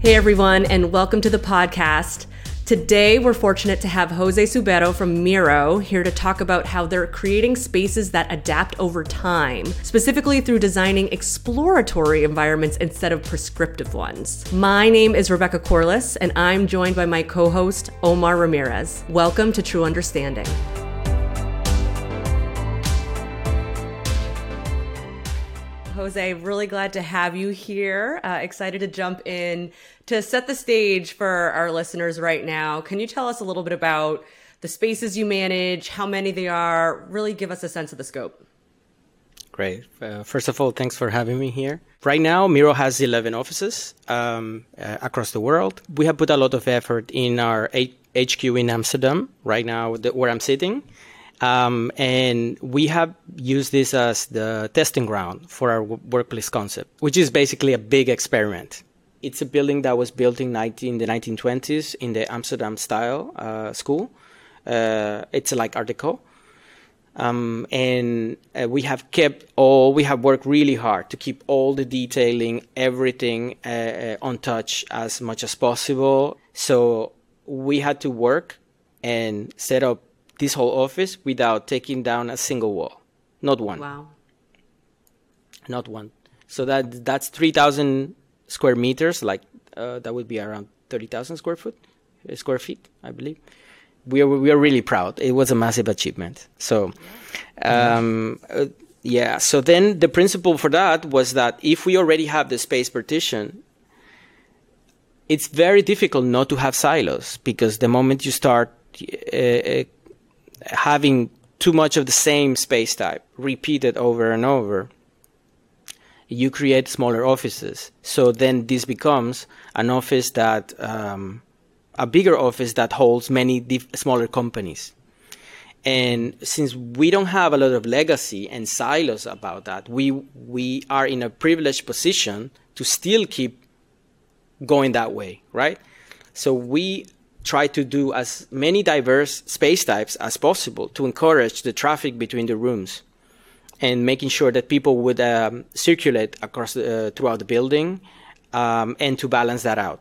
Hey everyone, and welcome to the podcast. Today, we're fortunate to have José Subero from Miro here to talk about how they're creating spaces that adapt over time, specifically through designing exploratory environments instead of prescriptive ones. My name is Rebecca Corliss, and I'm joined by my co host, Omar Ramirez. Welcome to True Understanding. José, really glad to have you here. Uh, excited to jump in to set the stage for our listeners right now. Can you tell us a little bit about the spaces you manage, how many they are? Really give us a sense of the scope. Great. Uh, first of all, thanks for having me here. Right now, Miro has 11 offices um, uh, across the world. We have put a lot of effort in our H- HQ in Amsterdam, right now, the, where I'm sitting. Um, and we have used this as the testing ground for our workplace concept, which is basically a big experiment. It's a building that was built in, 19, the 1920s in the Amsterdam style uh, school. Uh, it's like Art Deco. Um, and uh, we have kept all, we have worked really hard to keep all the detailing, everything uh, uh, on touch as much as possible. So we had to work and set up this whole office without taking down a single wall, not one. Wow. Not one. So that that's three thousand square meters. Like uh, that would be around thirty thousand square foot, uh, square feet, I believe. We are we are really proud. It was a massive achievement. So, um, uh, yeah. So then the principle for that was that if we already have the space partition, it's very difficult not to have silos because the moment you start uh, uh having too much of the same space type repeated over and over, you create smaller offices. So then this becomes an office that, um, a bigger office that holds many diff- smaller companies. And since we don't have a lot of legacy and silos about that, we, we are in a privileged position to still keep going that way, right? So we try to do as many diverse space types as possible to encourage the traffic between the rooms and making sure that people would um, circulate across uh, throughout the building um, and to balance that out.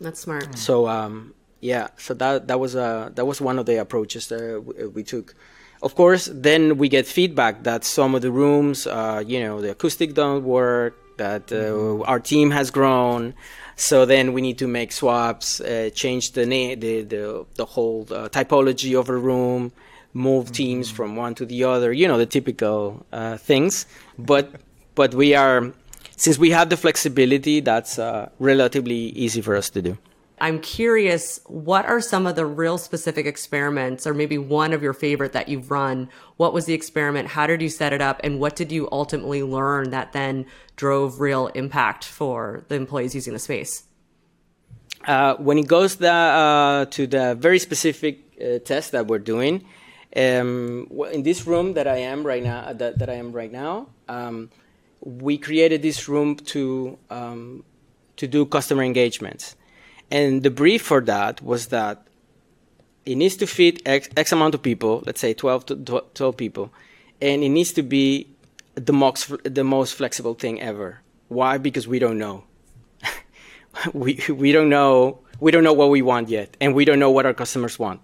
That's smart. Mm. So um, yeah, so that that was uh, that was one of the approaches that we, we, took. Of course, then we get feedback that some of the rooms, uh, you know, the acoustic don't work, that uh, mm-hmm. our team has grown, so then we need to make swaps, uh, change the, na- the the the whole uh, typology of a room, move mm-hmm. teams from one to the other. You know the typical uh, things. But but we are since we have the flexibility, that's uh, relatively easy for us to do. I'm curious, what are some of the real specific experiments, or maybe one of your favorite that you've run? What was the experiment? How did you set it up? And what did you ultimately learn that then drove real impact for the employees using the space? Uh, when it goes the, uh, to the very specific uh, test that we're doing, um, in this room that I am right now, that, that I am right now, um, we created this room to um, to do customer engagements. And the brief for that was that it needs to fit X, X amount of people, let's say 12 to 12 people, and it needs to be the most, the most flexible thing ever. Why? Because we don't know. we, we don't know. We don't know what we want yet, and we don't know what our customers want.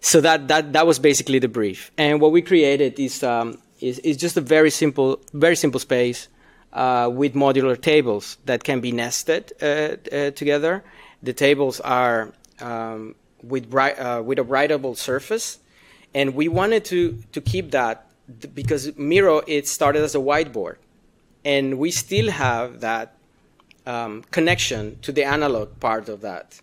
So that, that, that was basically the brief. And what we created is, um, is, is just a very simple, very simple space uh, with modular tables that can be nested uh, uh, together the tables are um, with, uh, with a writable surface, and we wanted to, to keep that because Miro it started as a whiteboard, and we still have that um, connection to the analog part of that.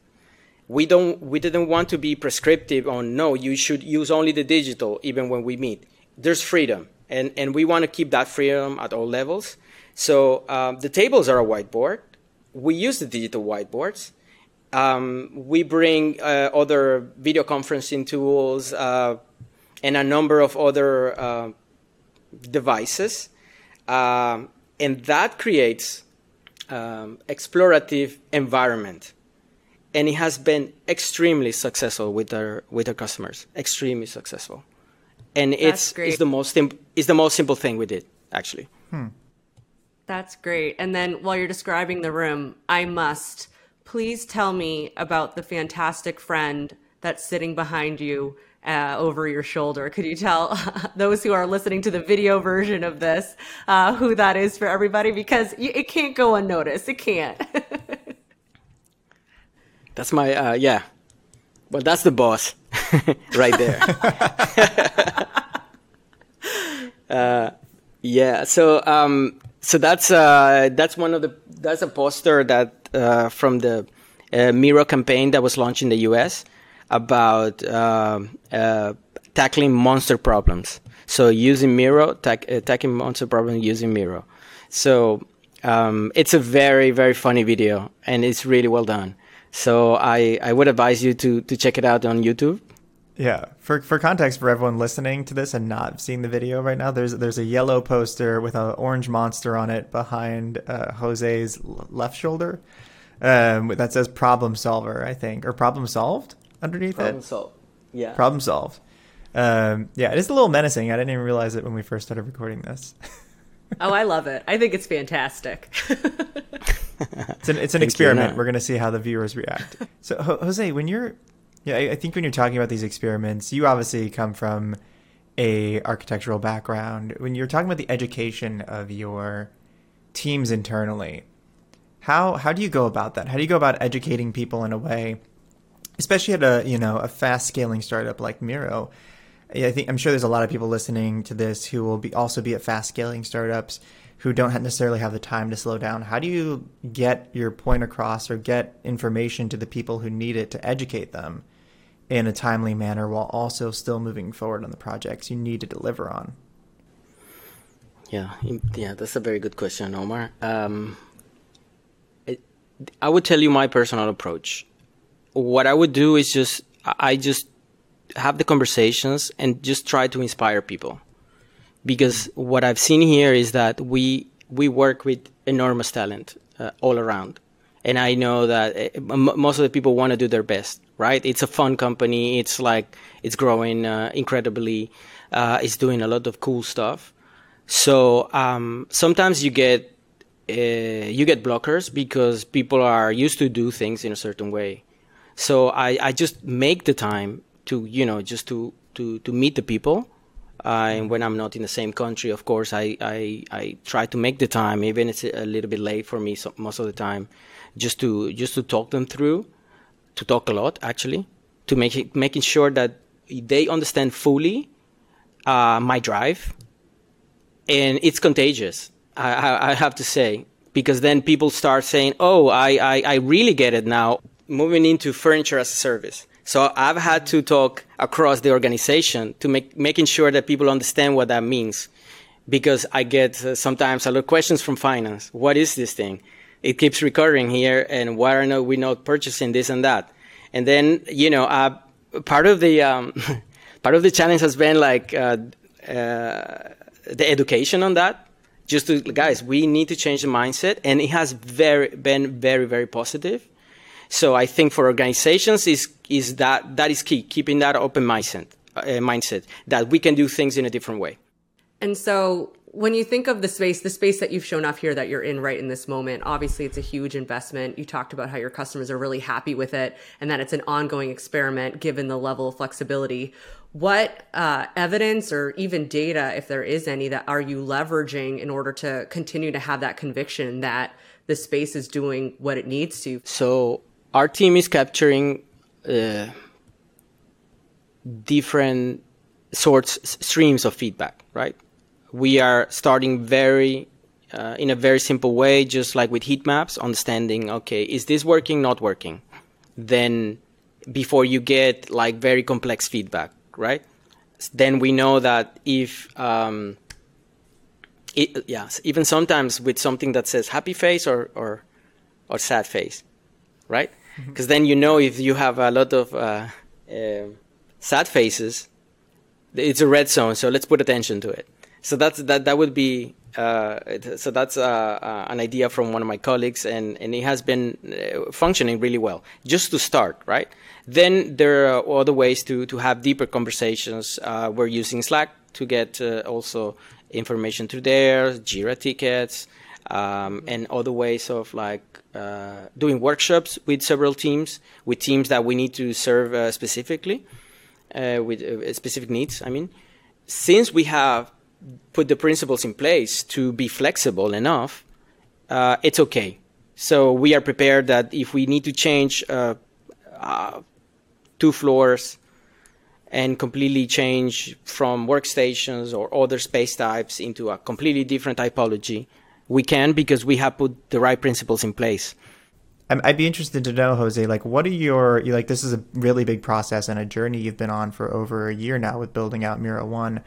We don't we didn't want to be prescriptive on no you should use only the digital even when we meet. There's freedom, and and we want to keep that freedom at all levels. So um, the tables are a whiteboard. We use the digital whiteboards, um, we bring uh, other video conferencing tools uh, and a number of other uh, devices, um, and that creates um, explorative environment. And it has been extremely successful with our with our customers. Extremely successful, and it's, it's the most it's the most simple thing we did actually. Hmm. That's great. And then while you're describing the room, I must please tell me about the fantastic friend that's sitting behind you uh, over your shoulder. Could you tell those who are listening to the video version of this uh, who that is for everybody? Because it can't go unnoticed. It can't. that's my, uh, yeah. Well, that's the boss right there. Uh, yeah. So, um, so that's uh, that's one of the that's a poster that uh, from the uh, Miro campaign that was launched in the U.S. about um, uh, tackling monster problems. So using Miro, tack, uh, tackling monster problems using Miro. So um, it's a very very funny video and it's really well done. So I, I would advise you to to check it out on YouTube. Yeah, for for context for everyone listening to this and not seeing the video right now, there's there's a yellow poster with an orange monster on it behind uh, José's left shoulder um, that says "problem solver," I think, or "problem solved" underneath problem it. Problem solved. Yeah. Problem solved. Um, yeah, it is a little menacing. I didn't even realize it when we first started recording this. oh, I love it. I think it's fantastic. it's an it's an experiment. We're gonna see how the viewers react. So, José, when you're yeah, I think when you're talking about these experiments, you obviously come from a architectural background. When you're talking about the education of your teams internally, how how do you go about that? How do you go about educating people in a way, especially at a you know a fast scaling startup like Miro? I think I'm sure there's a lot of people listening to this who will be also be at fast scaling startups who don't necessarily have the time to slow down. How do you get your point across or get information to the people who need it to educate them in a timely manner while also still moving forward on the projects you need to deliver on? Yeah, yeah, that's a very good question, Omar. Um, it, I would tell you my personal approach. What I would do is just I just have the conversations and just try to inspire people, because what I've seen here is that we we work with enormous talent uh, all around, and I know that uh, most of the people want to do their best right? It's a fun company. It's like it's growing uh, incredibly. Uh, it's doing a lot of cool stuff. So um, sometimes you get uh, you get blockers because people are used to do things in a certain way. So I, I just make the time to you know just to to to meet the people. Uh, and when I'm not in the same country, of course, I, I, I try to make the time, even if it's a little bit late for me so, most of the time, just to just to talk them through to talk a lot actually to make it, making sure that they understand fully uh, my drive. And it's contagious I, I, have to say because then people start saying oh I, I, I really get it now. Moving into furniture as a service so i've had to talk across the organization to make making sure that people understand what that means because i get uh, sometimes a lot of questions from finance what is this thing it keeps recurring here, and why are not we not purchasing this and that? And then you know, uh, part of the um, part of the challenge has been like uh, uh, the education on that. Just to guys, we need to change the mindset, and it has very been very very positive. So I think for organizations is is that that is key, keeping that open mindset, uh, mindset that we can do things in a different way. And so when you think of the space, the space that you've shown off here that you're in right in this moment, obviously it's a huge investment. You talked about how your customers are really happy with it and that it's an ongoing experiment given the level of flexibility. What uh, evidence or even data, if there is any, that are you leveraging in order to continue to have that conviction that the space is doing what it needs to? So our team is capturing uh, different sorts streams of feedback, right? we are starting very uh, in a very simple way, just like with heat maps, understanding, okay, is this working, not working? Then before you get like very complex feedback, right? Then we know that if, um, it, yeah, even sometimes with something that says happy face or, or, or sad face, right? Because mm-hmm. then you know if you have a lot of uh, uh, sad faces, it's a red zone, so let's put attention to it so that's that that would be uh, so that's uh, uh, an idea from one of my colleagues, and, and it has been uh, functioning really well. Just to start, right? Then there are other ways to, to have deeper conversations. We're using Slack to get also information through there, Jira tickets. Um, and other ways of like uh, doing workshops with several teams, with teams that we need to serve uh, specifically, uh, with uh, specific needs. I mean, since we have put the principles in place to be flexible enough, uh, it's okay. So we are prepared that if we need to change uh, two floors and completely change from workstations or other space types into a completely different typology, we can because we have put the right principles in place. I'd be interested to know, José, like, what are your, like, this is a really big process and a journey you've been on for over a year now with building out Miro One.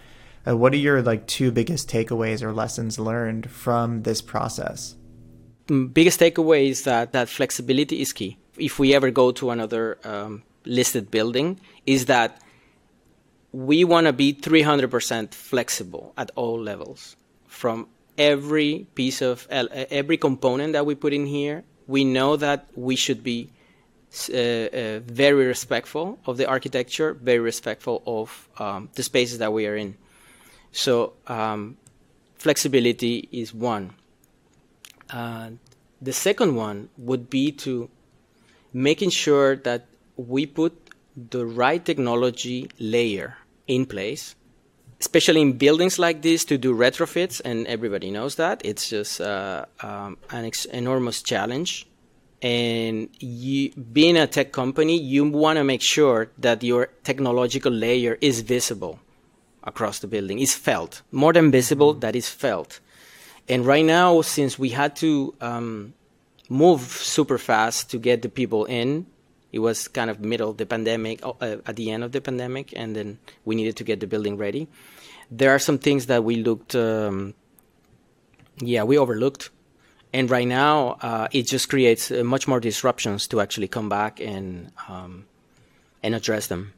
Uh, what are your, like, two biggest takeaways or lessons learned from this process? Mm, biggest takeaway is that, that flexibility is key. If we ever go to another um, listed building, is that we want to be 300% flexible at all levels from every piece of every component that we put in here, we know that we should be uh, uh, very respectful of the architecture, very respectful of um, the spaces that we are in. So um, flexibility is one. Uh, the second one would be to making sure that we put the right technology layer in place especially in buildings like this to do retrofits and everybody knows that. It's just uh, um, an ex- enormous challenge. And you, being a tech company you want to make sure that your technological layer is visible across the building. Is felt. More than visible mm-hmm. that is felt. And right now since we had to um, move super fast to get the people in it was kind of middle of the pandemic, uh, at the end of the pandemic, and then we needed to get the building ready. There are some things that we looked, um, yeah, we overlooked, and right now uh, it just creates uh, much more disruptions to actually come back and um, and address them.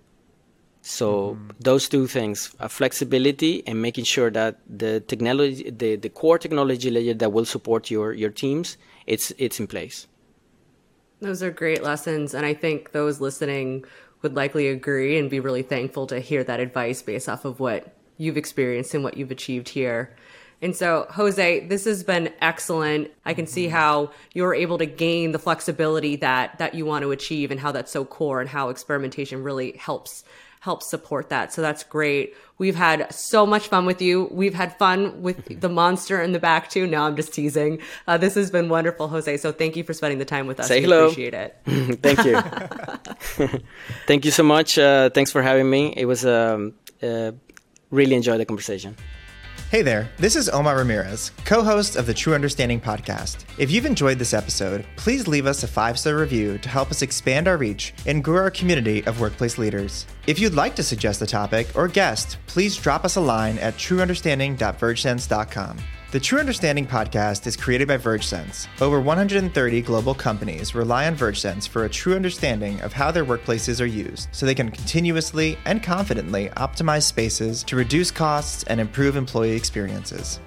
So mm-hmm. those two things, uh, flexibility and making sure that the technology, the, the core technology layer that will support your, your teams, it's it's in place. Those are great lessons. And I think those listening would likely agree and be really thankful to hear that advice based off of what you've experienced and what you've achieved here. And so, José, this has been excellent. I can see how you're able to gain the flexibility that that you want to achieve and how that's so core and how experimentation really helps helps support that. So that's great. We've had so much fun with you. We've had fun with the monster in the back too. No, I'm just teasing. Uh, this has been wonderful, José. So thank you for spending the time with us. Say we hello. Appreciate it. thank you. thank you so much. Uh, thanks for having me. It was um, uh, really enjoyed the conversation. Hey there, this is Omar Ramirez, co host of the True Understanding podcast. If you've enjoyed this episode, please leave us a five star review to help us expand our reach and grow our community of workplace leaders. If you'd like to suggest a topic or guest, please drop us a line at trueunderstanding.vergesense.com. The True Understanding podcast is created by VergeSense. Over 130 global companies rely on VergeSense for a true understanding of how their workplaces are used, so they can continuously and confidently optimize spaces to reduce costs and improve employee experiences.